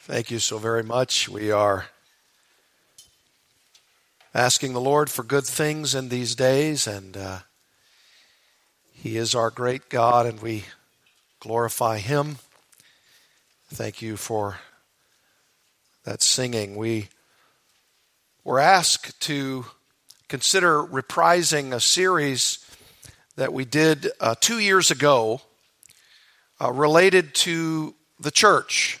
Thank you so very much. We are asking the Lord for good things in these days, and uh, He is our great God, and we glorify Him. Thank you for that singing. We were asked to consider reprising a series that we did uh, two years ago uh, related to the church.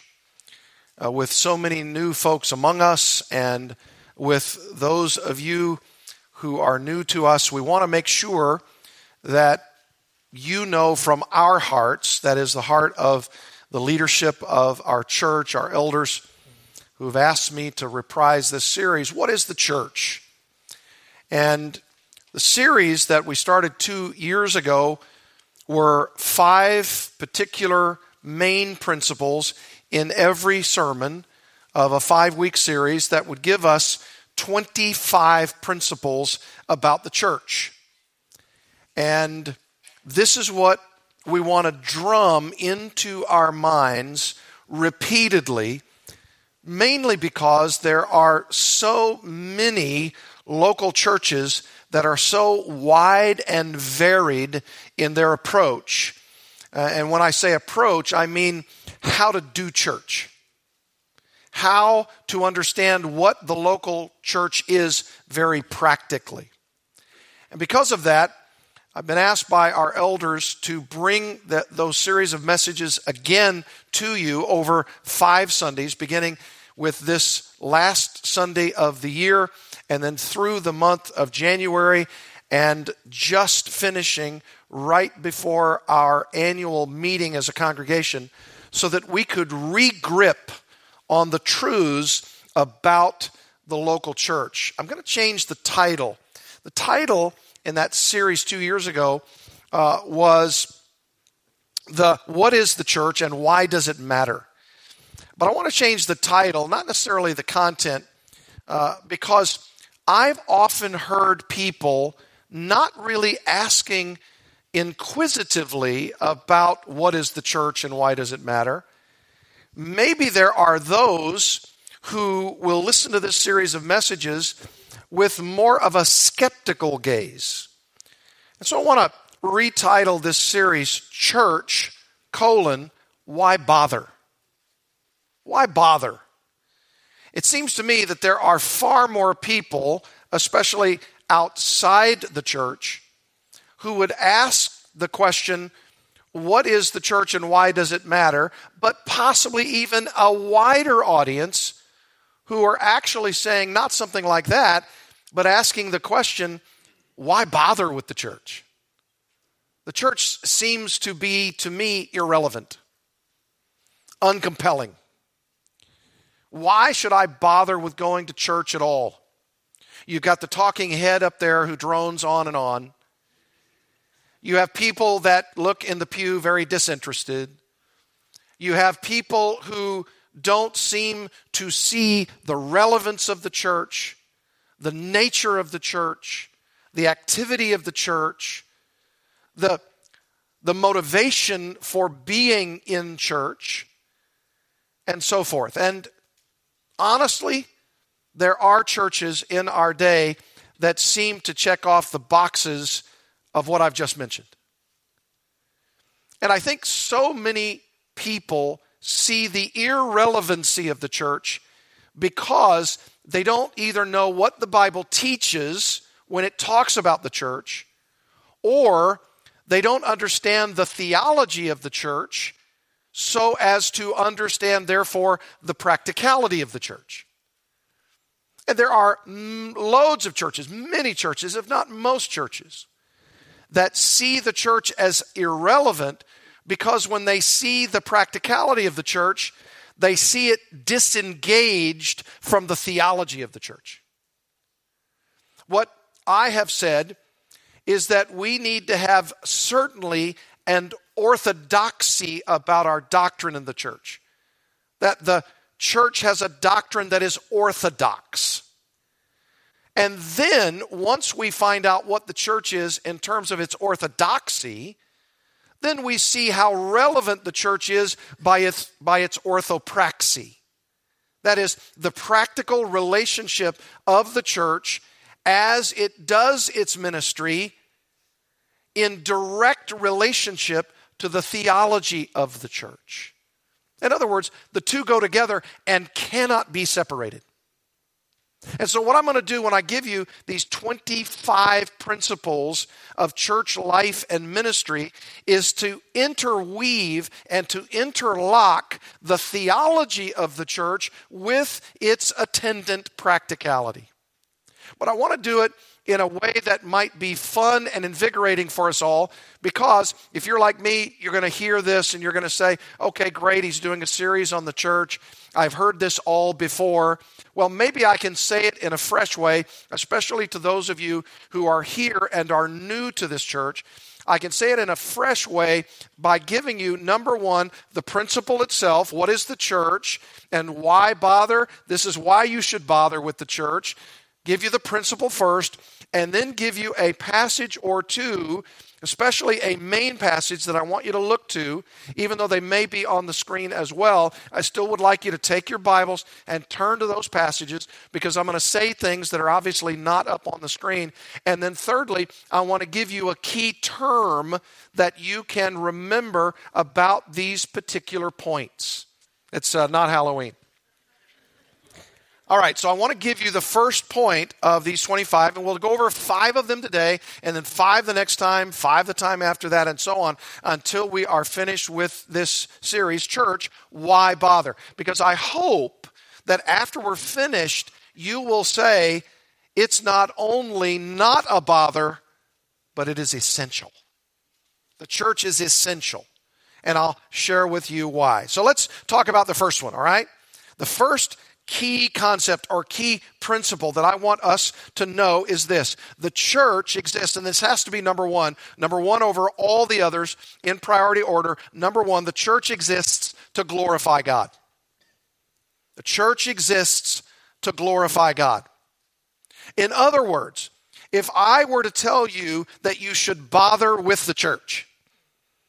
Uh, with so many new folks among us and with those of you who are new to us, we want to make sure that you know from our hearts, that is the heart of the leadership of our church, our elders who have asked me to reprise this series, what is the church? And the series that we started two years ago were five particular main principles in every sermon of a five week series that would give us 25 principles about the church. And this is what we want to drum into our minds repeatedly, mainly because there are so many local churches that are so wide and varied in their approach. Uh, and when I say approach, I mean how to do church, how to understand what the local church is very practically. And because of that, I've been asked by our elders to bring those series of messages again to you over five Sundays, beginning with this last Sunday of the year and then through the month of January and just finishing right before our annual meeting as a congregation so that we could regrip on the truths about the local church. I'm going to change the title. The title in that series two years ago uh, was the What is the Church and Why Does It Matter? But I want to change the title, not necessarily the content, uh, because I've often heard people not really asking inquisitively about what is the church and why does it matter. Maybe there are those who will listen to this series of messages with more of a skeptical gaze. And so I want to retitle this series Church, colon, why bother? Why bother? It seems to me that there are far more people, especially outside the church, who would ask the question, what is the church and why does it matter? But possibly even a wider audience who are actually saying not something like that, but asking the question, why bother with the church? The church seems to be, to me, irrelevant, uncompelling. Why should I bother with going to church at all? You've got the talking head up there who drones on and on. You have people that look in the pew very disinterested. You have people who don't seem to see the relevance of the church, the nature of the church, the activity of the church, the, the motivation for being in church, and so forth. And honestly, there are churches in our day that seem to check off the boxes of what I've just mentioned. And I think so many people see the irrelevancy of the church because they don't either know what the Bible teaches when it talks about the church, or they don't understand the theology of the church so as to understand, therefore, the practicality of the church. And there are mm, loads of churches, many churches, if not most churches, that see the church as irrelevant because when they see the practicality of the church, they see it disengaged from the theology of the church. What I have said is that we need to have certainly an orthodoxy about our doctrine in the church. That the church has a doctrine that is orthodox. And then, once we find out what the church is in terms of its orthodoxy, then we see how relevant the church is by its, by its orthopraxy. That is, the practical relationship of the church as it does its ministry in direct relationship to the theology of the church. In other words, the two go together and cannot be separated. And so, what I'm going to do when I give you these 25 principles of church life and ministry is to interweave and to interlock the theology of the church with its attendant practicality. But I want to do it in a way that might be fun and invigorating for us all because if you're like me, you're going to hear this and you're going to say, okay, great, he's doing a series on the church. I've heard this all before. Well, maybe I can say it in a fresh way, especially to those of you who are here and are new to this church. I can say it in a fresh way by giving you, number one, the principle itself. What is the church and why bother? This is why you should bother with the church. Give you the principle first and then give you a passage or two, especially a main passage that I want you to look to, even though they may be on the screen as well. I still would like you to take your Bibles and turn to those passages because I'm going to say things that are obviously not up on the screen. And then, thirdly, I want to give you a key term that you can remember about these particular points. It's uh, not Halloween. All right, so I want to give you the first point of these 25, and we'll go over five of them today, and then five the next time, five the time after that, and so on until we are finished with this series, Church, Why Bother? Because I hope that after we're finished, you will say, it's not only not a bother, but it is essential. The church is essential. And I'll share with you why. So let's talk about the first one, all right? The first key concept or key principle that I want us to know is this the church exists, and this has to be number one, number one over all the others in priority order. Number one, the church exists to glorify God. The church exists to glorify God. In other words, if I were to tell you that you should bother with the church,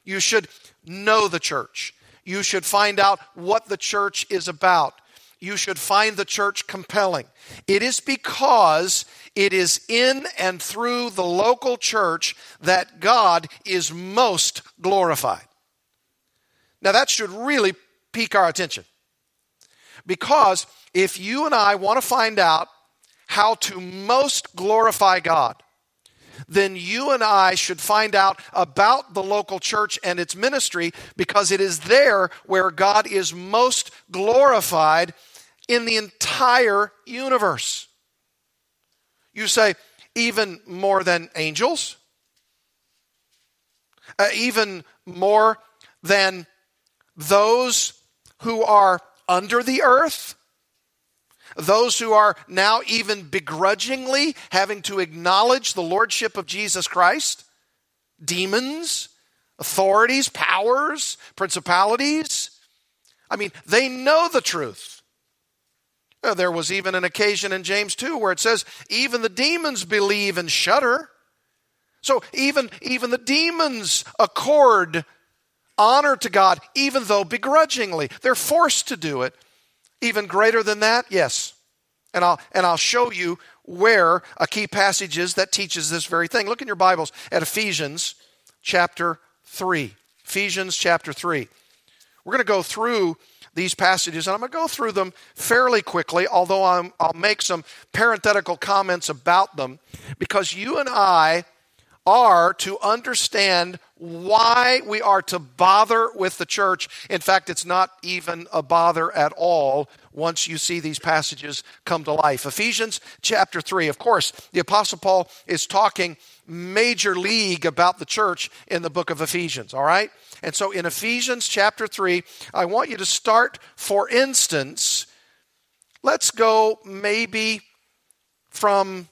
you should know the church, you should find out what the church is about you should find the church compelling. It is because it is in and through the local church that God is most glorified. Now, that should really pique our attention. Because if you and I want to find out how to most glorify God, then you and I should find out about the local church and its ministry because it is there where God is most glorified in the entire universe. You say, even more than angels? Uh, even more than those who are under the earth? Those who are now even begrudgingly having to acknowledge the lordship of Jesus Christ? Demons, authorities, powers, principalities? I mean, they know the truth. There was even an occasion in James 2 where it says, even the demons believe and shudder. So even, even the demons accord honor to God, even though begrudgingly. They're forced to do it. Even greater than that, yes. And I'll, and I'll show you where a key passage is that teaches this very thing. Look in your Bibles at Ephesians chapter 3. Ephesians chapter 3. We're going to go through these passages, and I'm going to go through them fairly quickly, although i will make some parenthetical comments about them, because you and I are to understand why we are to bother with the church. In fact, it's not even a bother at all once you see these passages come to life. Ephesians chapter 3, of course, the Apostle Paul is talking major league about the church in the book of Ephesians, all right? And so in Ephesians chapter 3, I want you to start, for instance, let's go maybe from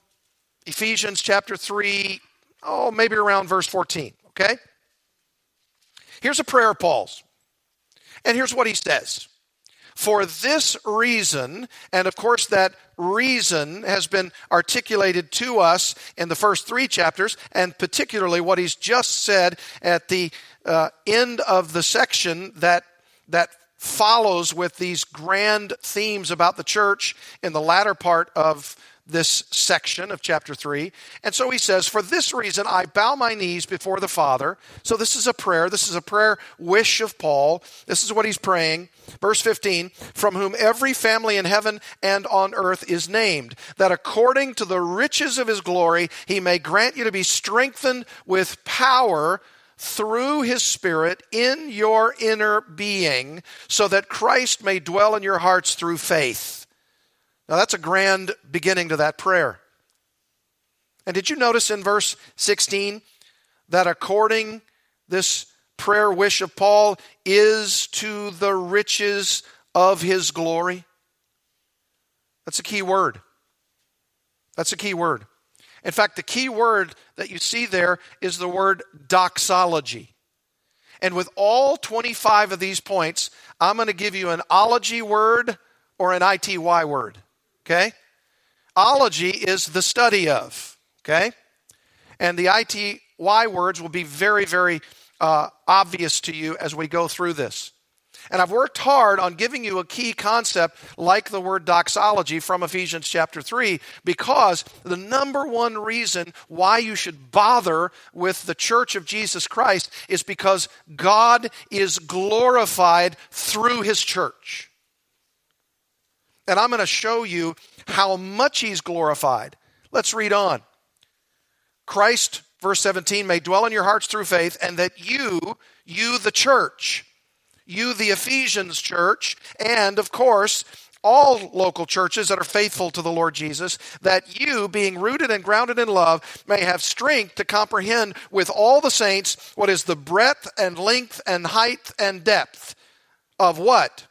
Ephesians chapter 3, oh, maybe around verse 14, okay? Here's a prayer of Paul's. And here's what he says For this reason, and of course, that reason has been articulated to us in the first three chapters, and particularly what he's just said at the uh, end of the section that, that follows with these grand themes about the church in the latter part of this section of chapter 3. And so he says, For this reason I bow my knees before the Father. So this is a prayer. This is a prayer wish of Paul. This is what he's praying. Verse 15 From whom every family in heaven and on earth is named, that according to the riches of his glory he may grant you to be strengthened with power through his Spirit in your inner being, so that Christ may dwell in your hearts through faith. Now, that's a grand beginning to that prayer. And did you notice in verse 16 that according this prayer wish of Paul is to the riches of his glory? That's a key word. That's a key word. In fact, the key word that you see there is the word doxology. And with all 25 of these points, I'm going to give you an ology word or an ITY word. Okay? Ology is the study of. Okay? And the ITY words will be very, very uh, obvious to you as we go through this. And I've worked hard on giving you a key concept like the word doxology from Ephesians chapter 3 because the number one reason why you should bother with the church of Jesus Christ is because God is glorified through his church. And I'm going to show you how much he's glorified. Let's read on. Christ, verse 17, may dwell in your hearts through faith, and that you, you the church, you, the Ephesians church, and of course, all local churches that are faithful to the Lord Jesus, that you, being rooted and grounded in love, may have strength to comprehend with all the saints what is the breadth and length and height and depth of what?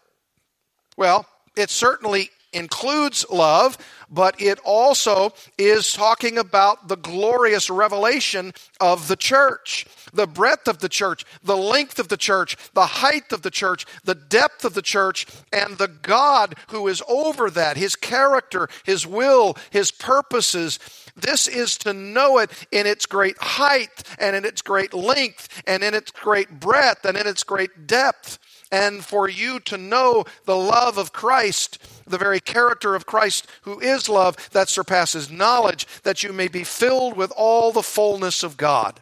Well, it certainly includes love, but it also is talking about the glorious revelation of the church, the breadth of the church, the length of the church, the height of the church, the depth of the church, and the God who is over that, his character, his will, his purposes. This is to know it in its great height and in its great length and in its great breadth and in its great depth and for you to know the love of Christ, the very character of Christ who is love that surpasses knowledge, that you may be filled with all the fullness of God.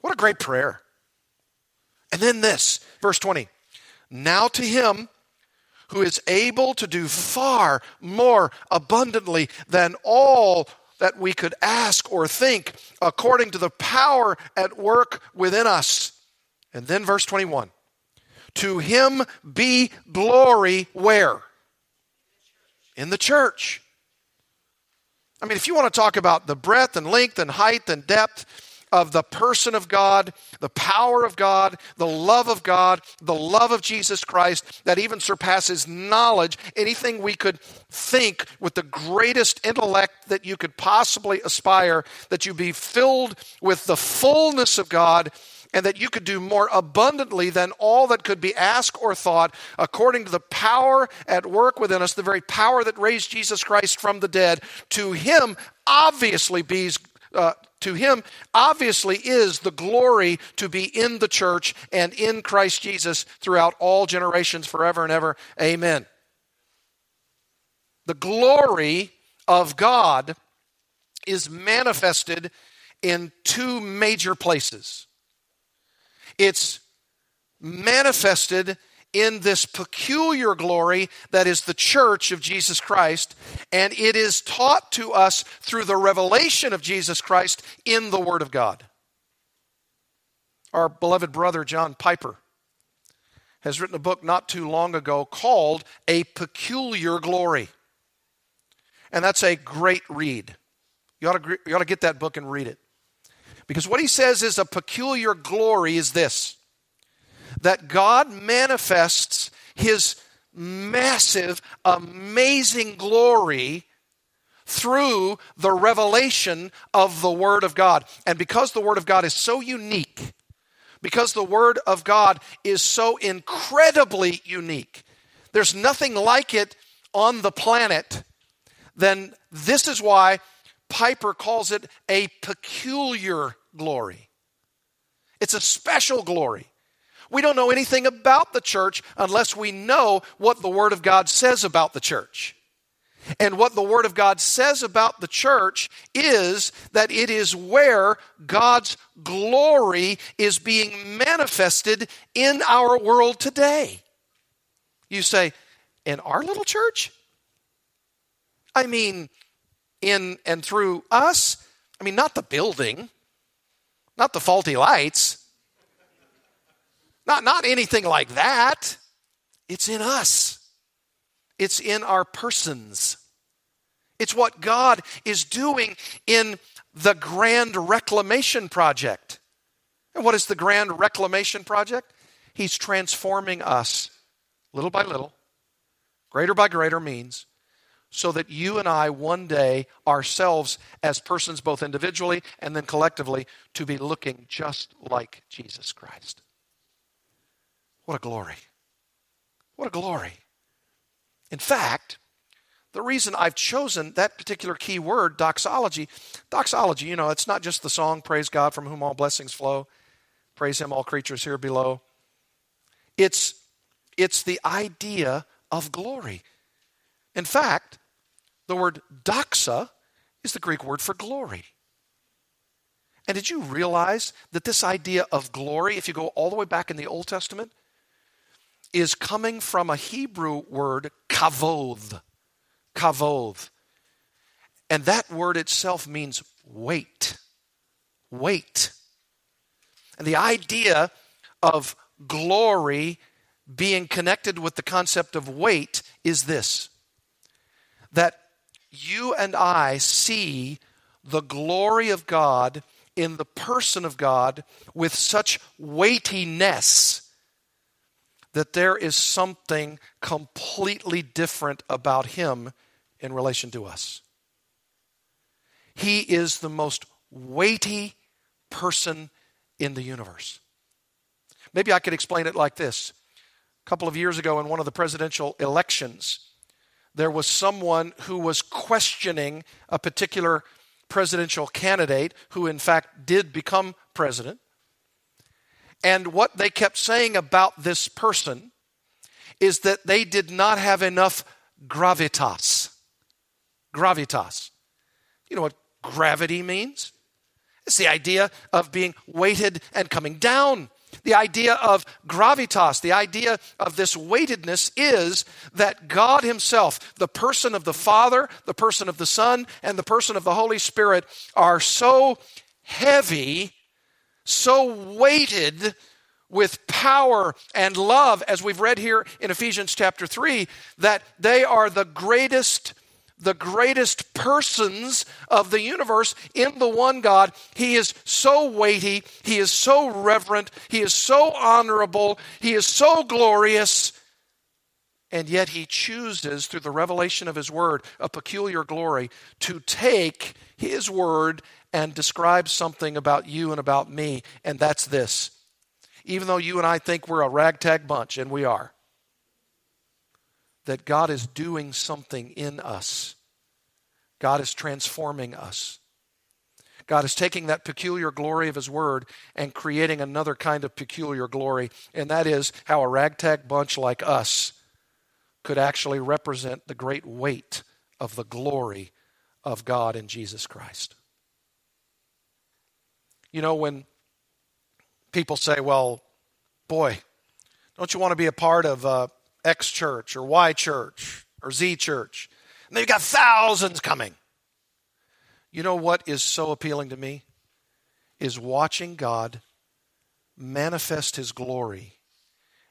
What a great prayer. And then this, verse 20. Now to him who is able to do far more abundantly than all that we could ask or think, according to the power at work within us. And then verse 21 to him be glory where? In the church. I mean, if you want to talk about the breadth and length and height and depth of the person of God, the power of God, the love of God, the love of Jesus Christ that even surpasses knowledge, anything we could think with the greatest intellect that you could possibly aspire, that you be filled with the fullness of God and that you could do more abundantly than all that could be asked or thought, according to the power at work within us, the very power that raised Jesus Christ from the dead. To him, obviously, be uh, to him obviously is the glory to be in the church and in Christ Jesus throughout all generations forever and ever. Amen. The glory of God is manifested in two major places. It's manifested in this peculiar glory that is the church of Jesus Christ, and it is taught to us through the revelation of Jesus Christ in the Word of God. Our beloved brother John Piper has written a book not too long ago called A Peculiar Glory. And that's a great read. You ought, to, you ought to get that book and read it. Because what he says is a peculiar glory is this that God manifests his massive, amazing glory through the revelation of the Word of God. And because the Word of God is so unique, because the Word of God is so incredibly unique, there's nothing like it on the planet, then this is why Piper calls it a peculiar glory. It's a special glory. We don't know anything about the church unless we know what the Word of God says about the church. And what the Word of God says about the church is that it is where God's glory is being manifested in our world today. You say, in our little church? I mean, in and through us? I mean, not the building, not the faulty lights, not, not anything like that. It's in us, it's in our persons. It's what God is doing in the Grand Reclamation Project. And what is the Grand Reclamation Project? He's transforming us little by little, greater by greater means, so that you and I one day ourselves, as persons both individually and then collectively, to be looking just like Jesus Christ. What a glory! What a glory. In fact, the reason I've chosen that particular key word, doxology, doxology, you know, it's not just the song, Praise God from whom all blessings flow, praise Him, all creatures here below. It's, it's the idea of glory. In fact, the word doxa is the Greek word for glory. And did you realize that this idea of glory, if you go all the way back in the Old Testament, is coming from a Hebrew word, kavod. Kavod. And that word itself means weight. Weight. And the idea of glory being connected with the concept of weight is this that you and I see the glory of God in the person of God with such weightiness that there is something completely different about Him in relation to us. He is the most weighty person in the universe. Maybe I could explain it like this. A couple of years ago, in one of the presidential elections, there was someone who was questioning a particular presidential candidate who, in fact, did become president. And what they kept saying about this person is that they did not have enough gravitas. Gravitas. You know what gravity means? It's the idea of being weighted and coming down. The idea of gravitas, the idea of this weightedness is that God Himself, the person of the Father, the person of the Son, and the person of the Holy Spirit are so heavy, so weighted with power and love, as we've read here in Ephesians chapter 3, that they are the greatest the greatest persons of the universe in the one God. He is so weighty, He is so reverent, He is so honorable, He is so glorious. And yet He chooses, through the revelation of His Word, a peculiar glory to take His Word and describe something about you and about me, and that's this. Even though you and I think we're a ragtag bunch, and we are, that God is doing something in us. God is transforming us. God is taking that peculiar glory of His Word and creating another kind of peculiar glory, and that is how a ragtag bunch like us could actually represent the great weight of the glory of God in Jesus Christ. You know, when people say, well, boy, don't you want to be a part of uh, X church or Y church or Z church. And they've got thousands coming. You know what is so appealing to me? Is watching God manifest his glory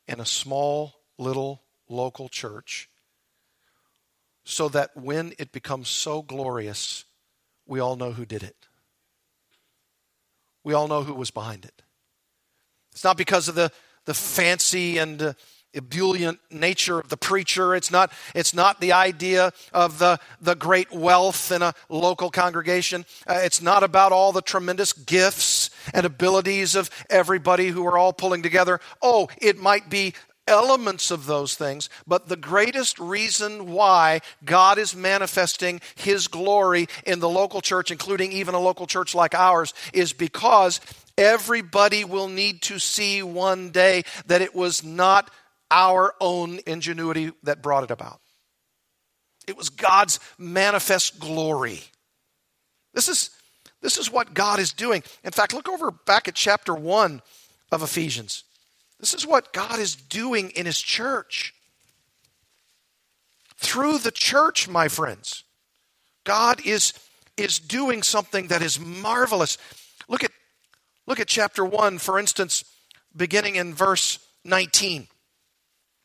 in a small, little, local church so that when it becomes so glorious, we all know who did it. We all know who was behind it. It's not because of the, the fancy and uh, ebullient nature of the preacher. It's not, it's not the idea of the, the great wealth in a local congregation. Uh, it's not about all the tremendous gifts and abilities of everybody who are all pulling together. Oh, it might be elements of those things, but the greatest reason why God is manifesting His glory in the local church, including even a local church like ours, is because Everybody will need to see one day that it was not our own ingenuity that brought it about. It was God's manifest glory. This is, this is what God is doing. In fact, look over back at chapter 1 of Ephesians. This is what God is doing in His church. Through the church, my friends, God is, is doing something that is marvelous. Look at, look at chapter 1, for instance, beginning in verse 19.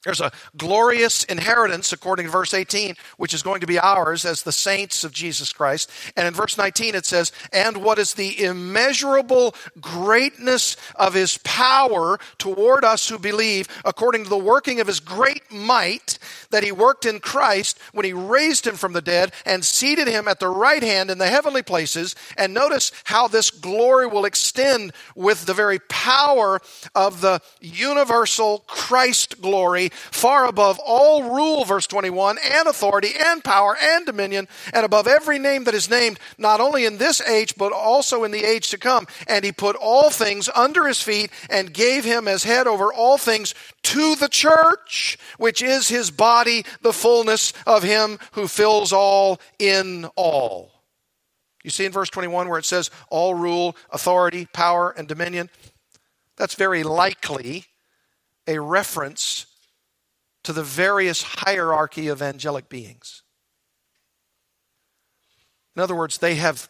There's a glorious inheritance, according to verse 18, which is going to be ours as the saints of Jesus Christ. And in verse 19 it says, And what is the immeasurable greatness of his power toward us who believe, according to the working of his great might that he worked in Christ when he raised him from the dead and seated him at the right hand in the heavenly places. And notice how this glory will extend with the very power of the universal Christ glory far above all rule, verse 21, and authority and power and dominion, and above every name that is named, not only in this age, but also in the age to come. And he put all things under his feet and gave him as head over all things to the church, which is his body, the fullness of him who fills all in all. You see in verse 21 where it says all rule, authority, power, and dominion? That's very likely a reference to the various hierarchy of angelic beings. In other words, they have,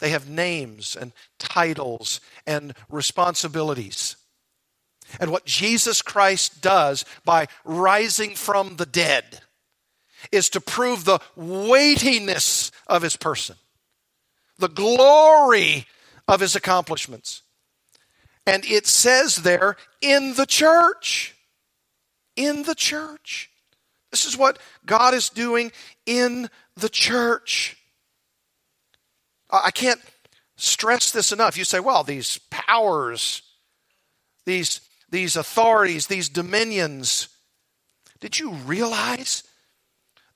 they have names and titles and responsibilities. And what Jesus Christ does by rising from the dead is to prove the weightiness of his person, the glory of his accomplishments. And it says there in the church in the church. This is what God is doing in the church. I can't stress this enough. You say, well, these powers, these, these authorities, these dominions. Did you realize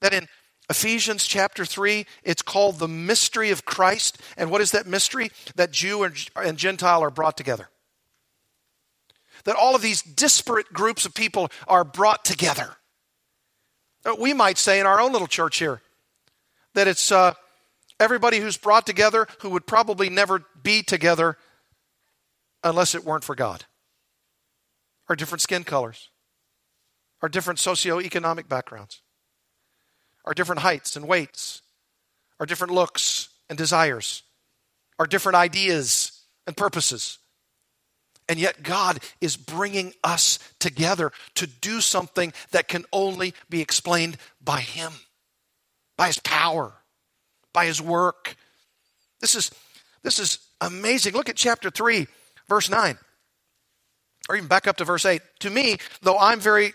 that in Ephesians chapter 3, it's called the mystery of Christ? And what is that mystery? That Jew and Gentile are brought together that all of these disparate groups of people are brought together. Uh, we might say in our own little church here that it's uh, everybody who's brought together who would probably never be together unless it weren't for God. Our different skin colors, our different socioeconomic backgrounds, our different heights and weights, our different looks and desires, our different ideas and purposes. And yet, God is bringing us together to do something that can only be explained by Him, by His power, by His work. This is, this is amazing. Look at chapter 3, verse 9, or even back up to verse 8. To me, though I'm very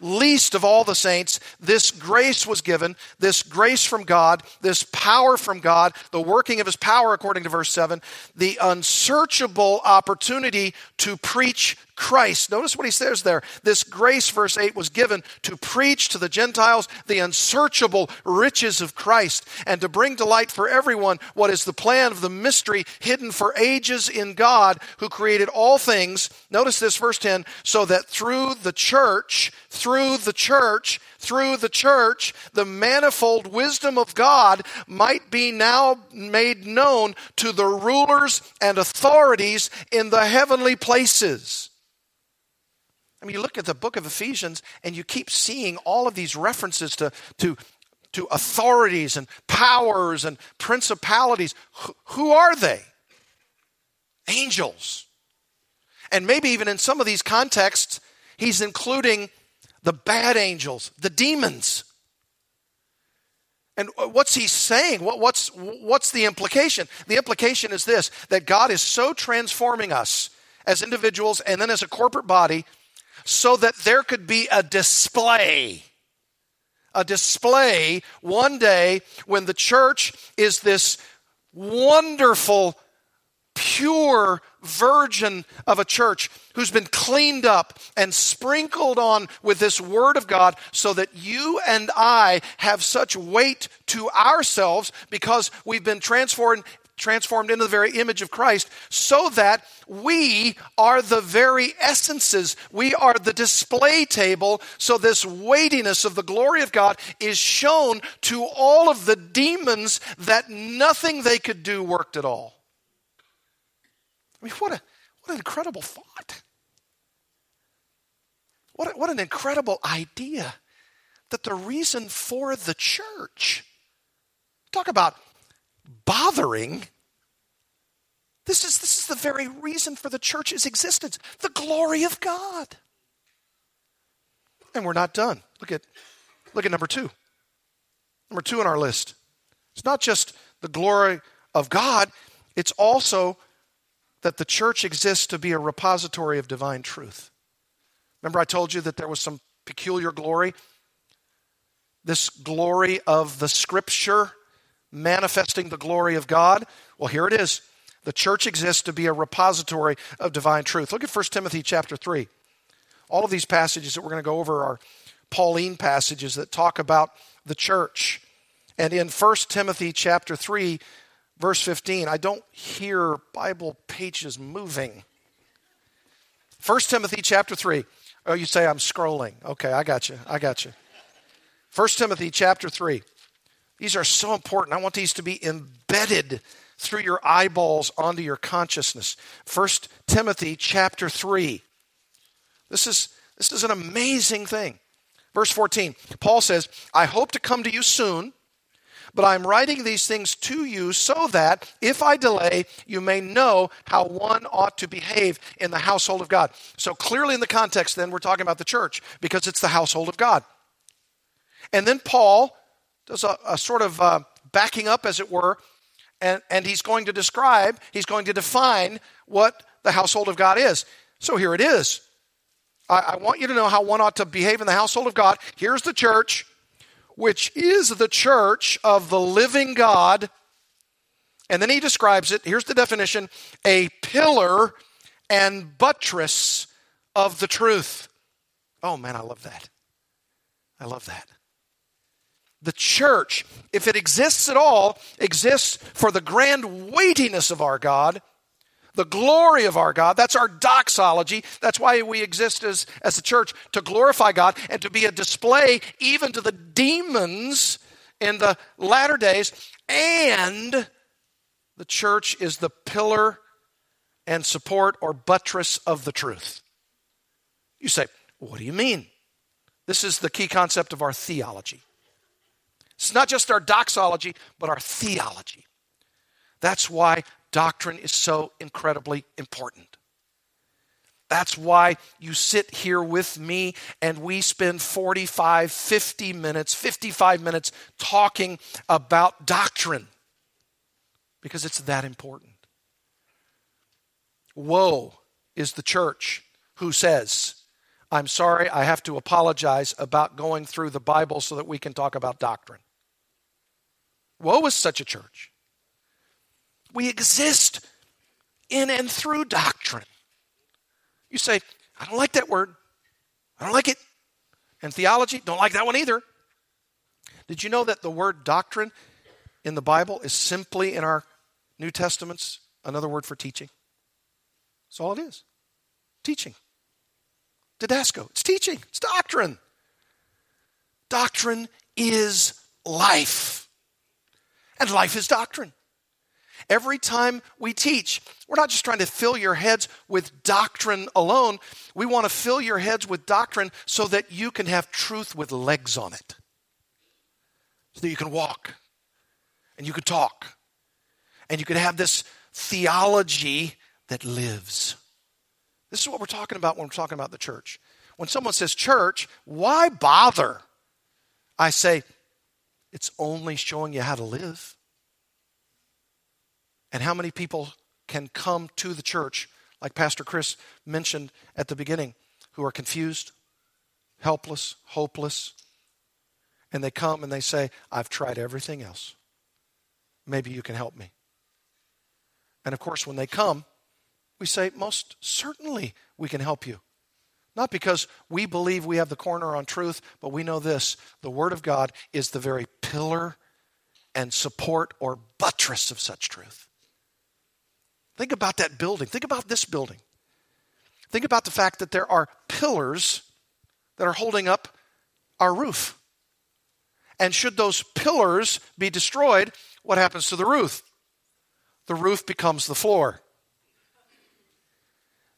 least of all the saints, this grace was given, this grace from God, this power from God, the working of his power, according to verse 7, the unsearchable opportunity to preach Christ. Notice what he says there. This grace, verse 8, was given to preach to the Gentiles the unsearchable riches of Christ and to bring to light for everyone what is the plan of the mystery hidden for ages in God who created all things. Notice this, verse 10, so that through the church, through the church, through the church, the manifold wisdom of God might be now made known to the rulers and authorities in the heavenly places. I mean, you look at the book of Ephesians and you keep seeing all of these references to, to, to authorities and powers and principalities. Who, who are they? Angels. And maybe even in some of these contexts, he's including the bad angels, the demons. And what's he saying? What, what's, what's the implication? The implication is this that God is so transforming us as individuals and then as a corporate body so that there could be a display. A display one day when the church is this wonderful, pure virgin of a church who's been cleaned up and sprinkled on with this Word of God so that you and I have such weight to ourselves because we've been transformed transformed into the very image of Christ so that we are the very essences. We are the display table. So this weightiness of the glory of God is shown to all of the demons that nothing they could do worked at all. I mean, what, a, what an incredible thought. What, a, what an incredible idea that the reason for the church, talk about bothering. This is, this is the very reason for the church's existence the glory of God. And we're not done. Look at, look at number two. Number two on our list. It's not just the glory of God, it's also that the church exists to be a repository of divine truth. Remember, I told you that there was some peculiar glory? This glory of the scripture manifesting the glory of God? Well, here it is. The church exists to be a repository of divine truth. Look at 1 Timothy chapter 3. All of these passages that we're going to go over are Pauline passages that talk about the church. And in 1 Timothy chapter 3, verse 15, I don't hear Bible pages moving. 1 Timothy chapter 3. Oh, you say I'm scrolling. Okay, I got you. I got you. 1 Timothy chapter 3. These are so important. I want these to be embedded through your eyeballs onto your consciousness. 1 Timothy chapter 3. This is, this is an amazing thing. Verse 14, Paul says, I hope to come to you soon, but I'm writing these things to you so that if I delay, you may know how one ought to behave in the household of God. So clearly, in the context, then, we're talking about the church because it's the household of God. And then Paul does a, a sort of uh, backing up, as it were, and, and he's going to describe, he's going to define what the household of God is. So here it is. I, I want you to know how one ought to behave in the household of God. Here's the church, which is the church of the living God. And then he describes it. Here's the definition a pillar and buttress of the truth. Oh, man, I love that. I love that. The church, if it exists at all, exists for the grand weightiness of our God, the glory of our God. That's our doxology. That's why we exist as, as a church, to glorify God and to be a display even to the demons in the latter days. And the church is the pillar and support or buttress of the truth. You say, what do you mean? This is the key concept of our theology. It's not just our doxology, but our theology. That's why doctrine is so incredibly important. That's why you sit here with me and we spend 45, 50 minutes, 55 minutes talking about doctrine because it's that important. Woe is the church who says, I'm sorry, I have to apologize about going through the Bible so that we can talk about doctrine. Woe is such a church. We exist in and through doctrine. You say, I don't like that word. I don't like it. And theology, don't like that one either. Did you know that the word doctrine in the Bible is simply in our New Testaments another word for teaching? That's all it is. Teaching. Didasco. It's teaching. It's doctrine. Doctrine is life and life is doctrine. Every time we teach, we're not just trying to fill your heads with doctrine alone. We want to fill your heads with doctrine so that you can have truth with legs on it. So that you can walk and you can talk and you can have this theology that lives. This is what we're talking about when we're talking about the church. When someone says church, why bother? I say, it's only showing you how to live. And how many people can come to the church, like Pastor Chris mentioned at the beginning, who are confused, helpless, hopeless, and they come and they say, I've tried everything else. Maybe you can help me. And of course, when they come, we say, Most certainly we can help you. Not because we believe we have the corner on truth, but we know this the Word of God is the very pillar and support or buttress of such truth. Think about that building. Think about this building. Think about the fact that there are pillars that are holding up our roof. And should those pillars be destroyed, what happens to the roof? The roof becomes the floor.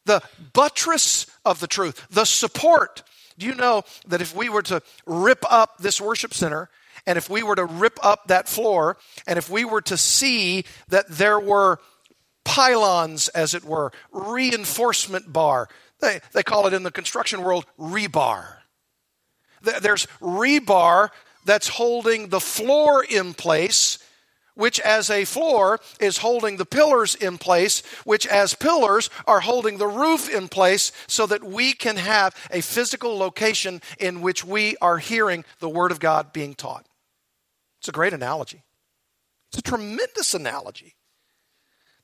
The buttress of the truth, the support. Do you know that if we were to rip up this worship center, and if we were to rip up that floor, and if we were to see that there were pylons, as it were, reinforcement bar, they, they call it in the construction world rebar. There's rebar that's holding the floor in place, which as a floor is holding the pillars in place, which as pillars are holding the roof in place, so that we can have a physical location in which we are hearing the Word of God being taught. It's a great analogy. It's a tremendous analogy.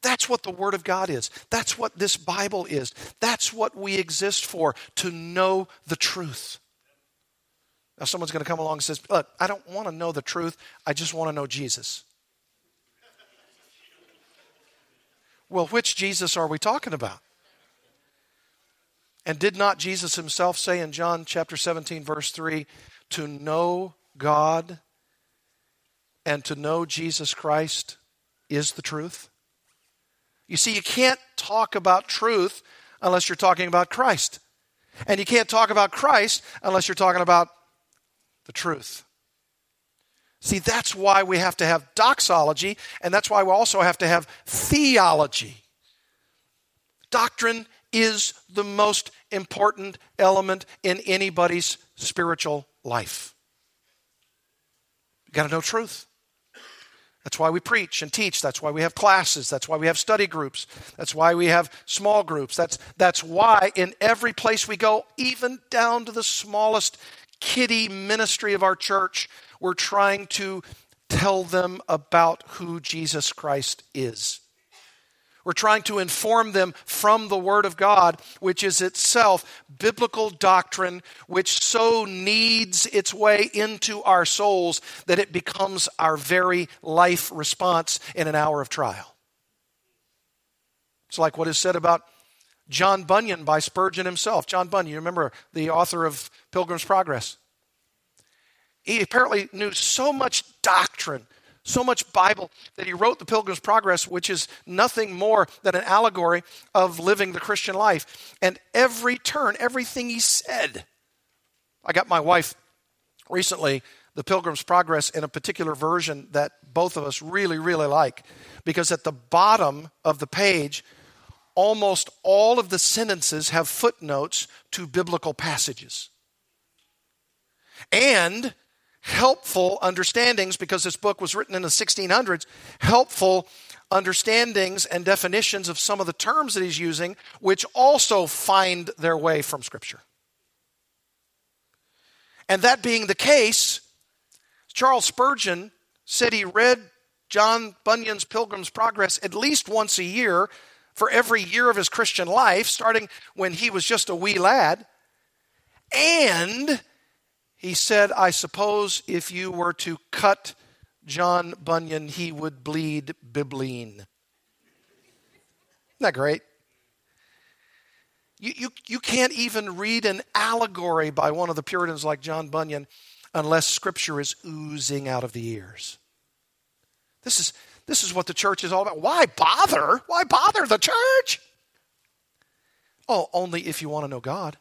That's what the Word of God is. That's what this Bible is. That's what we exist for, to know the truth. Now, someone's going to come along and says, Look, I don't want to know the truth. I just want to know Jesus. Well, which Jesus are we talking about? And did not Jesus himself say in John chapter 17, verse 3, to know God and to know Jesus Christ is the truth? You see, you can't talk about truth unless you're talking about Christ. And you can't talk about Christ unless you're talking about the truth. See, that's why we have to have doxology, and that's why we also have to have theology. Doctrine is the most important element in anybody's spiritual life. You got to know truth. That's why we preach and teach. That's why we have classes. That's why we have study groups. That's why we have small groups. That's, that's why in every place we go, even down to the smallest kiddie ministry of our church, we're trying to tell them about who Jesus Christ is. We're trying to inform them from the Word of God, which is itself biblical doctrine, which so needs its way into our souls that it becomes our very life response in an hour of trial. It's like what is said about John Bunyan by Spurgeon himself. John Bunyan, you remember the author of Pilgrim's Progress? He apparently knew so much doctrine, so much Bible, that he wrote the Pilgrim's Progress, which is nothing more than an allegory of living the Christian life. And every turn, everything he said, I got my wife recently the Pilgrim's Progress in a particular version that both of us really, really like. Because at the bottom of the page, almost all of the sentences have footnotes to biblical passages. And helpful understandings, because this book was written in the 1600s, helpful understandings and definitions of some of the terms that he's using, which also find their way from Scripture. And that being the case, Charles Spurgeon said he read John Bunyan's Pilgrim's Progress at least once a year for every year of his Christian life, starting when he was just a wee lad. And he said, I suppose if you were to cut John Bunyan, he would bleed bibline. Isn't that great? You, you, you can't even read an allegory by one of the Puritans like John Bunyan unless Scripture is oozing out of the ears. This is, this is what the church is all about. Why bother? Why bother the church? Oh, only if you want to know God.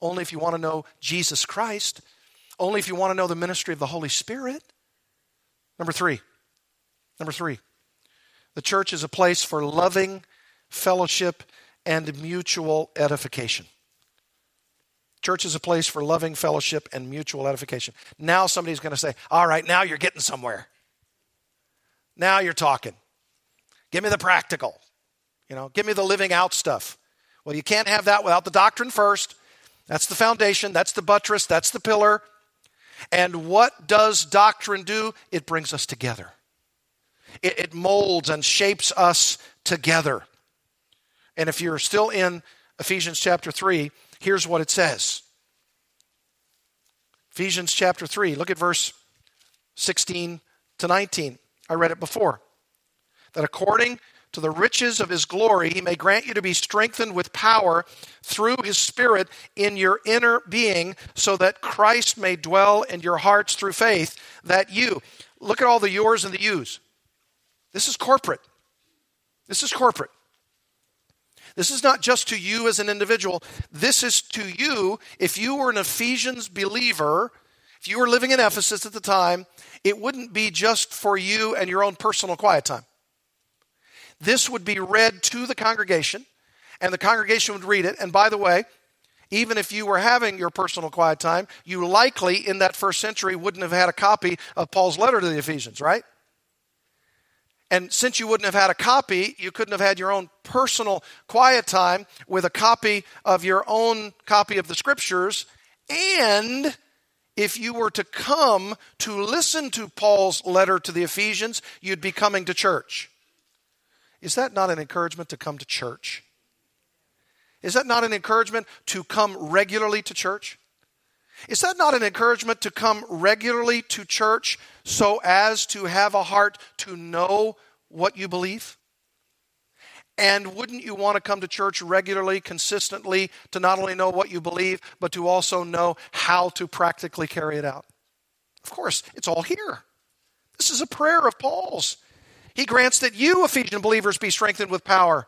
Only if you want to know Jesus Christ. Only if you want to know the ministry of the Holy Spirit. Number three. Number three. The church is a place for loving fellowship and mutual edification. Church is a place for loving fellowship and mutual edification. Now somebody's going to say, All right, now you're getting somewhere. Now you're talking. Give me the practical. You know, give me the living out stuff. Well, you can't have that without the doctrine first. That's the foundation, that's the buttress, that's the pillar. And what does doctrine do? It brings us together. It, it molds and shapes us together. And if you're still in Ephesians chapter 3, here's what it says Ephesians chapter 3, look at verse 16 to 19. I read it before. That according to the riches of his glory, he may grant you to be strengthened with power through his Spirit in your inner being, so that Christ may dwell in your hearts through faith, that you, look at all the yours and the yous. This is corporate. This is corporate. This is not just to you as an individual. This is to you, if you were an Ephesians believer, if you were living in Ephesus at the time, it wouldn't be just for you and your own personal quiet time. This would be read to the congregation, and the congregation would read it. And by the way, even if you were having your personal quiet time, you likely in that first century wouldn't have had a copy of Paul's letter to the Ephesians, right? And since you wouldn't have had a copy, you couldn't have had your own personal quiet time with a copy of your own copy of the scriptures. And if you were to come to listen to Paul's letter to the Ephesians, you'd be coming to church. Is that not an encouragement to come to church? Is that not an encouragement to come regularly to church? Is that not an encouragement to come regularly to church so as to have a heart to know what you believe? And wouldn't you want to come to church regularly, consistently, to not only know what you believe, but to also know how to practically carry it out? Of course, it's all here. This is a prayer of Paul's. He grants that you, Ephesian believers, be strengthened with power,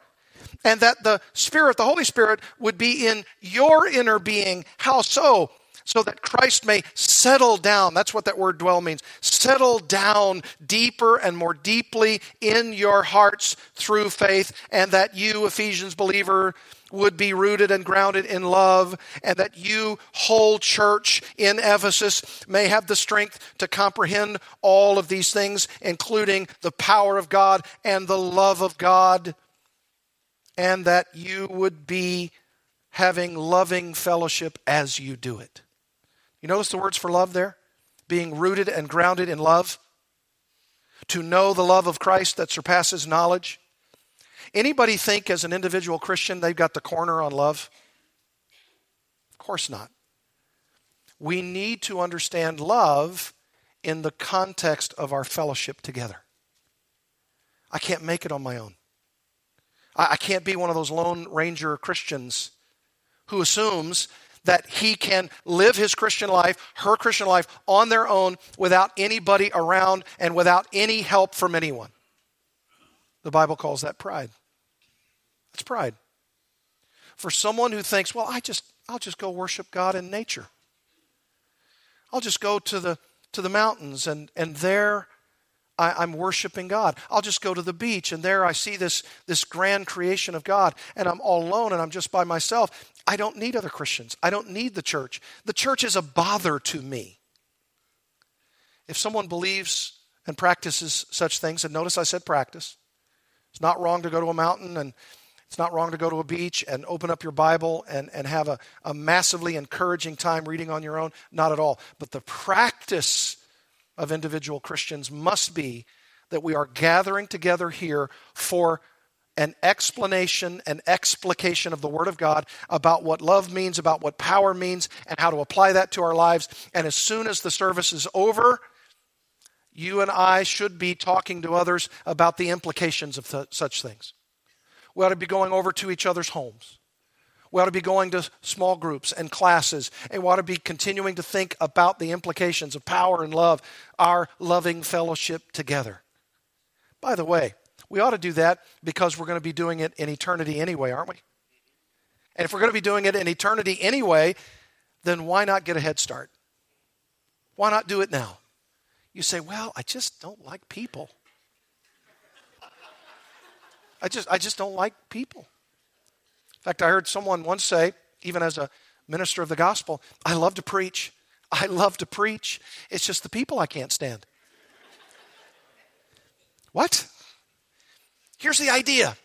and that the Spirit, the Holy Spirit, would be in your inner being. How so? So that Christ may settle down. That's what that word dwell means. Settle down deeper and more deeply in your hearts through faith, and that you, Ephesians believer, would be rooted and grounded in love, and that you, whole church in Ephesus, may have the strength to comprehend all of these things, including the power of God and the love of God, and that you would be having loving fellowship as you do it. You notice the words for love there? Being rooted and grounded in love. To know the love of Christ that surpasses knowledge Anybody think as an individual Christian they've got the corner on love? Of course not. We need to understand love in the context of our fellowship together. I can't make it on my own. I, can't be one of those Lone Ranger Christians who assumes that he can live his Christian life, her Christian life, on their own without anybody around and without any help from anyone. The Bible calls that pride. It's pride. For someone who thinks, well, I just I'll just go worship God in nature. I'll just go to the to the mountains and and there I, am worshiping God. I'll just go to the beach and there I see this this grand creation of God and I'm all alone and I'm just by myself. I don't need other Christians. I don't need the church. The church is a bother to me. If someone believes and practices such things, and notice I said practice, it's not wrong to go to a mountain and it's not wrong to go to a beach and open up your Bible and, and have a, a massively encouraging time reading on your own. Not at all. But the practice of individual Christians must be that we are gathering together here for an explanation, an explication of the Word of God about what love means, about what power means, and how to apply that to our lives. And as soon as the service is over, you and I should be talking to others about the implications of th- such things. We ought to be going over to each other's homes. We ought to be going to small groups and classes, and we ought to be continuing to think about the implications of power and love, our loving fellowship together. By the way, we ought to do that because we're going to be doing it in eternity anyway, aren't we? And if we're going to be doing it in eternity anyway, then why not get a head start? Why not do it now? You say, well, I just don't like people. I just, I just don't like people. In fact, I heard someone once say, even as a minister of the gospel, I love to preach. I love to preach. It's just the people I can't stand. what? Here's the idea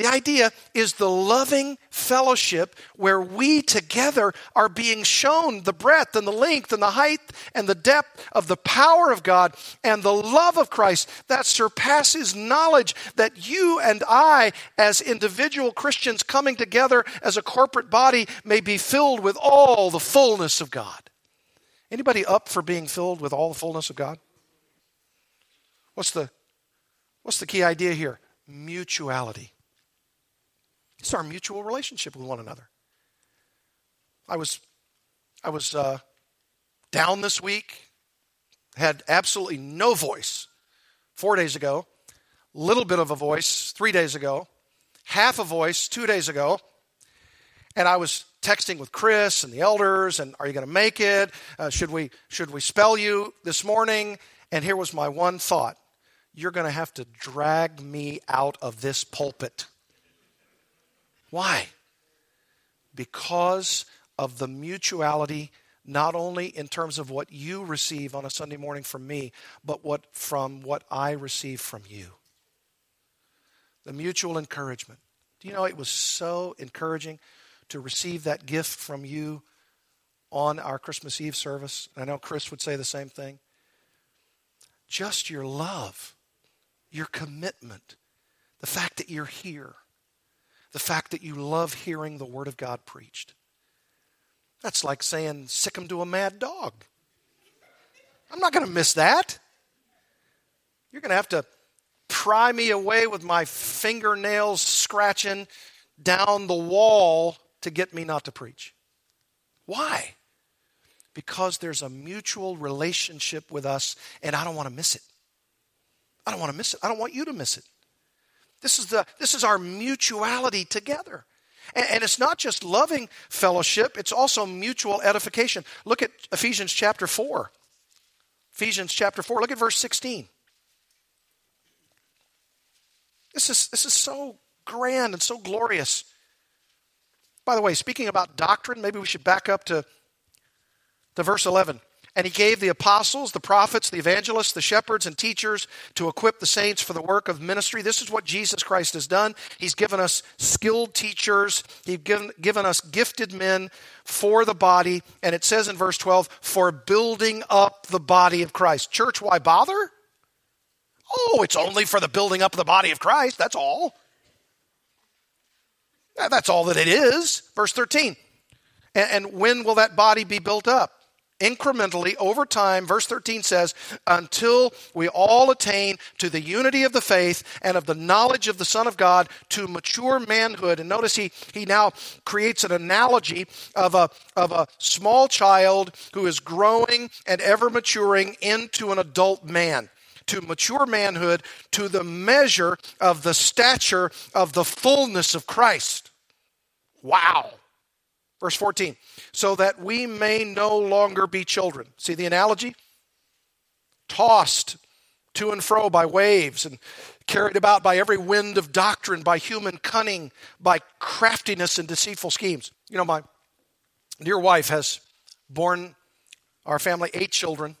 the idea is the loving fellowship where we together are being shown the breadth and the length and the height and the depth of the power of God and the love of Christ that surpasses knowledge that you and I, as individual Christians coming together as a corporate body, may be filled with all the fullness of God. Anybody up for being filled with all the fullness of God? What's the, what's the key idea here? mutuality. It's our mutual relationship with one another. I was, I was uh, down this week, had absolutely no voice four days ago, little bit of a voice three days ago, half a voice two days ago, and I was texting with Chris and the elders, and are you going to make it? Uh, should we should we spell you this morning? And here was my one thought: You're going to have to drag me out of this pulpit. Why? Because of the mutuality, not only in terms of what you receive on a Sunday morning from me, but what from what I receive from you. The mutual encouragement. Do you know it was so encouraging to receive that gift from you on our Christmas Eve service? I know Chris would say the same thing. Just your love, your commitment, the fact that you're here the fact that you love hearing the Word of God preached. That's like saying, sick him to a mad dog. I'm not going to miss that. You're going to have to pry me away with my fingernails scratching down the wall to get me not to preach. Why? Because there's a mutual relationship with us, and I don't want to miss it. I don't want to miss it. I don't want you to miss it. This is, the, this is our mutuality together. And, and it's not just loving fellowship, it's also mutual edification. Look at Ephesians chapter 4. Ephesians chapter 4, look at verse 16. This is, this is so grand and so glorious. By the way, speaking about doctrine, maybe we should back up to, to verse 11. And he gave the apostles, the prophets, the evangelists, the shepherds, and teachers to equip the saints for the work of ministry. This is what Jesus Christ has done. He's given us skilled teachers, He's given, given us gifted men for the body. And it says in verse 12, for building up the body of Christ. Church, why bother? Oh, it's only for the building up of the body of Christ. That's all. That's all that it is. Verse 13. And when will that body be built up? Incrementally over time, verse 13 says, until we all attain to the unity of the faith and of the knowledge of the Son of God to mature manhood. And notice he, he now creates an analogy of a, of a small child who is growing and ever maturing into an adult man. To mature manhood, to the measure of the stature of the fullness of Christ. Wow. Verse 14, so that we may no longer be children. See the analogy? Tossed to and fro by waves and carried about by every wind of doctrine, by human cunning, by craftiness and deceitful schemes. You know, my dear wife has borne our family eight children,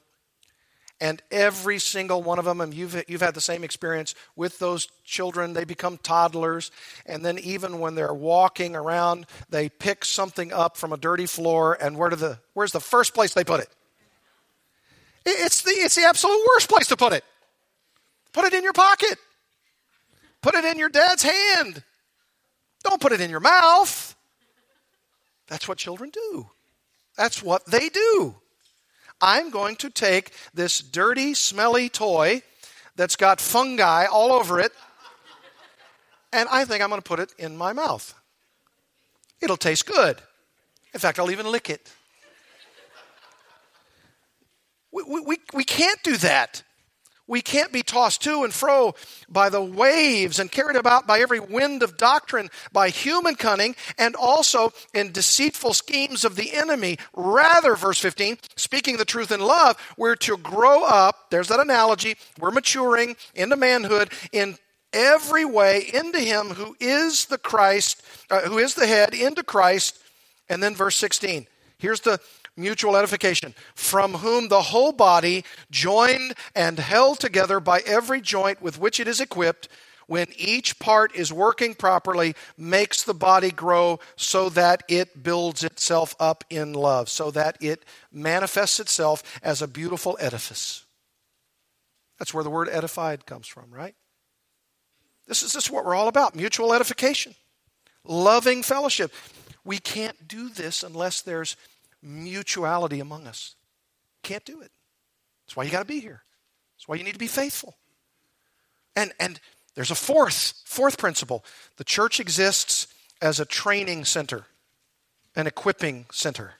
and every single one of them, and you've, you've had the same experience with those children, they become toddlers. And then, even when they're walking around, they pick something up from a dirty floor, and where do the, where's the first place they put it? It's the, it's the absolute worst place to put it. Put it in your pocket, put it in your dad's hand. Don't put it in your mouth. That's what children do, that's what they do. I'm going to take this dirty, smelly toy that's got fungi all over it, and I think I'm going to put it in my mouth. It'll taste good. In fact, I'll even lick it. We, we, we can't do that. We can't be tossed to and fro by the waves and carried about by every wind of doctrine, by human cunning, and also in deceitful schemes of the enemy. Rather, verse 15, speaking the truth in love, we're to grow up. There's that analogy. We're maturing into manhood in every way into him who is the Christ, uh, who is the head, into Christ. And then verse 16. Here's the mutual edification, from whom the whole body, joined and held together by every joint with which it is equipped, when each part is working properly, makes the body grow so that it builds itself up in love, so that it manifests itself as a beautiful edifice. That's where the word edified comes from, right? This is, this is what we're all about mutual edification, loving fellowship. We can't do this unless there's mutuality among us. Can't do it. That's why you got to be here. That's why you need to be faithful. And and there's a fourth, fourth principle. The church exists as a training center, an equipping center.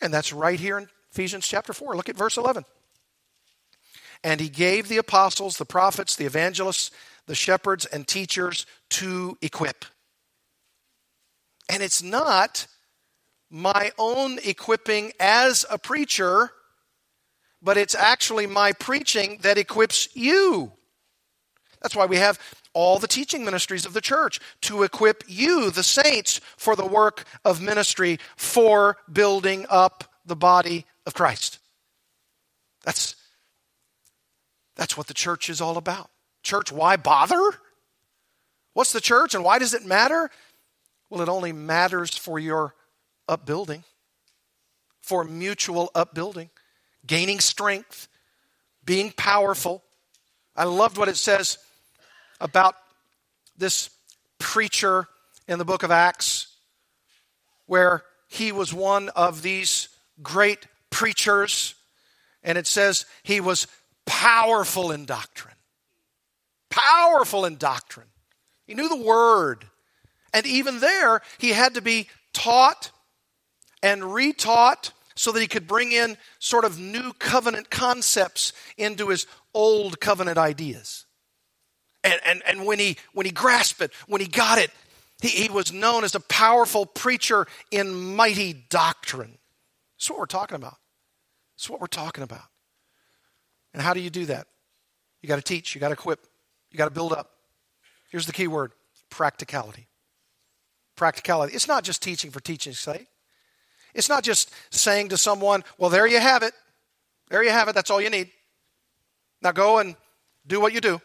And that's right here in Ephesians chapter 4. Look at verse 11. And he gave the apostles, the prophets, the evangelists, the shepherds, and teachers to equip. And it's not my own equipping as a preacher, but it's actually my preaching that equips you. That's why we have all the teaching ministries of the church to equip you, the saints, for the work of ministry for building up the body of Christ. That's, that's what the church is all about. Church, why bother? What's the church and why does it matter? Well, it only matters for your upbuilding, for mutual upbuilding, gaining strength, being powerful. I loved what it says about this preacher in the book of Acts, where he was one of these great preachers, and it says he was powerful in doctrine. Powerful in doctrine. He knew the word. And even there, he had to be taught and retaught so that he could bring in sort of new covenant concepts into his old covenant ideas. And, and, and when, he, when he grasped it, when he got it, he, he was known as a powerful preacher in mighty doctrine. That's what we're talking about. That's what we're talking about. And how do you do that? You got to teach, you got to equip, you got to build up. Here's the key word practicality. Practicality. It's not just teaching for teaching's sake. It's not just saying to someone, well, there you have it. There you have it. That's all you need. Now go and do what you do.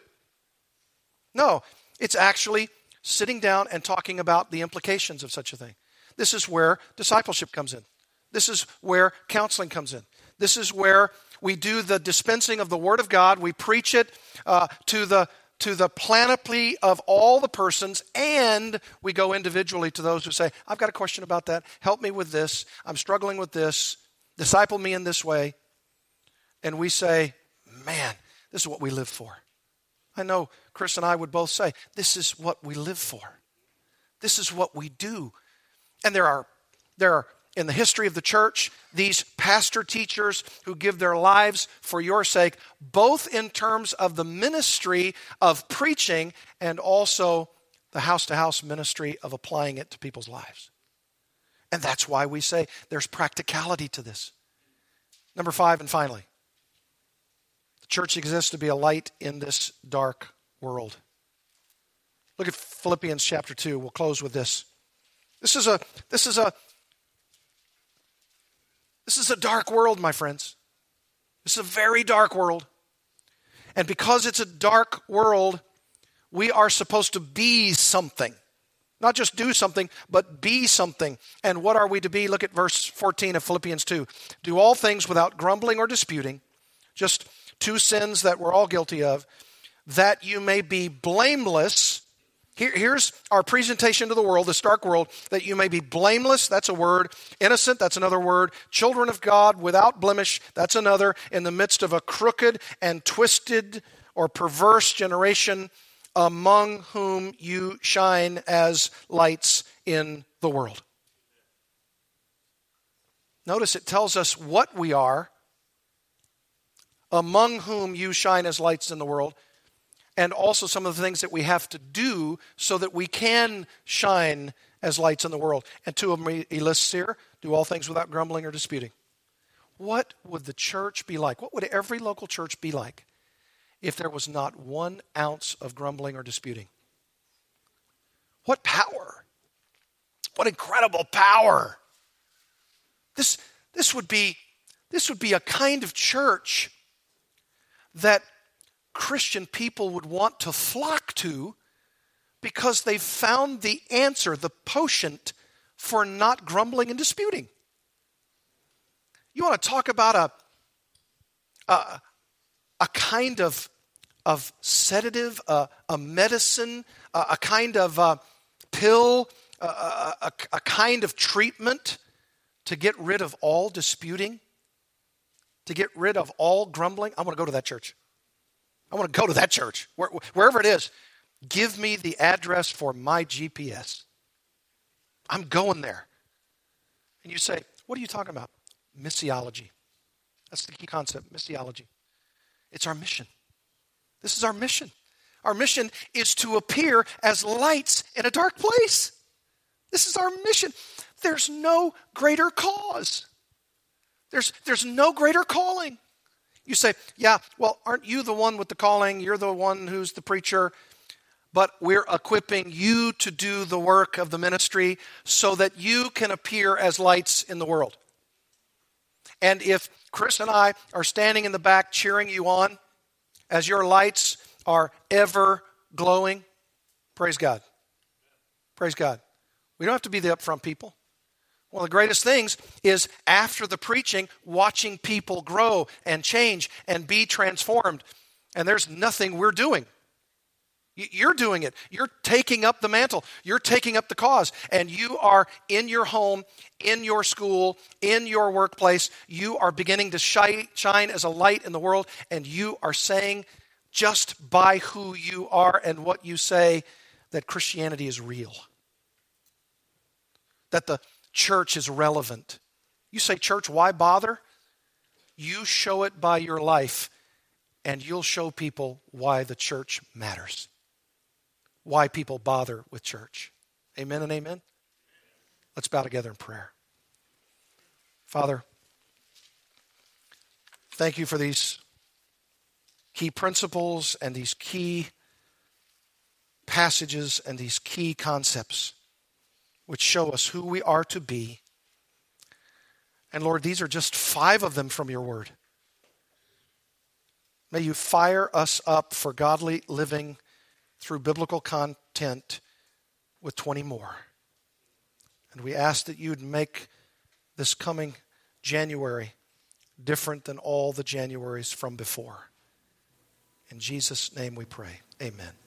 No, it's actually sitting down and talking about the implications of such a thing. This is where discipleship comes in. This is where counseling comes in. This is where we do the dispensing of the Word of God. We preach it uh, to the to the panoply of all the persons, and we go individually to those who say, I've got a question about that. Help me with this. I'm struggling with this. Disciple me in this way. And we say, Man, this is what we live for. I know Chris and I would both say, This is what we live for. This is what we do. And there are, there are in the history of the church, these pastor teachers who give their lives for your sake, both in terms of the ministry of preaching and also the house to house ministry of applying it to people's lives. And that's why we say there's practicality to this. Number five, and finally, the church exists to be a light in this dark world. Look at Philippians chapter 2. We'll close with this. This is a, this is a, this is a dark world, my friends. This is a very dark world. And because it's a dark world, we are supposed to be something. Not just do something, but be something. And what are we to be? Look at verse 14 of Philippians 2. Do all things without grumbling or disputing, just two sins that we're all guilty of, that you may be blameless here, here's our presentation to the world, this dark world, that you may be blameless, that's a word. Innocent, that's another word. Children of God without blemish, that's another. In the midst of a crooked and twisted or perverse generation, among whom you shine as lights in the world. Notice it tells us what we are, among whom you shine as lights in the world and also some of the things that we have to do so that we can shine as lights in the world. And two of them he lists here do all things without grumbling or disputing. What would the church be like? What would every local church be like if there was not one ounce of grumbling or disputing? What power! What incredible power! This, this, would be, this would be a kind of church that Christian people would want to flock to because they've found the answer, the potion for not grumbling and disputing. You want to talk about a, a, a kind of, of sedative, a, a medicine, a, a kind of uh, pill, a, a, a kind of treatment to get rid of all disputing, to get rid of all grumbling? I want to go to that church. I want to go to that church, where, wherever it is. Give me the address for my GPS. I'm going there. And you say, What are you talking about? Missiology. That's the key concept missiology. It's our mission. This is our mission. Our mission is to appear as lights in a dark place. This is our mission. There's no greater cause. There's, there's no greater calling. You say, yeah, well, aren't you the one with the calling? You're the one who's the preacher. But we're equipping you to do the work of the ministry so that you can appear as lights in the world. And if Chris and I are standing in the back cheering you on as your lights are ever glowing, praise God. Praise God. We don't have to be the upfront people. One of the greatest things is after the preaching, watching people grow and change and be transformed. And there's nothing we're doing. You're doing it. You're taking up the mantle. You're taking up the cause. And you are in your home, in your school, in your workplace. You are beginning to shine, as a light in the world. And you are saying, just by who you are and what you say, that Christianity is real. That the church is relevant. You say, Church, why bother? You show it by your life, and you'll show people why the church matters, why people bother with church. Amen and amen. Let's bow together in prayer. Father, thank you for these key principles and these key passages and these key concepts which show us who we are to be. And Lord, these are just five of them from your word. May you fire us up for godly living through biblical content with 20 more. And we ask that you'd make this coming January different than all the Januaries from before. In Jesus' name we pray. Amen.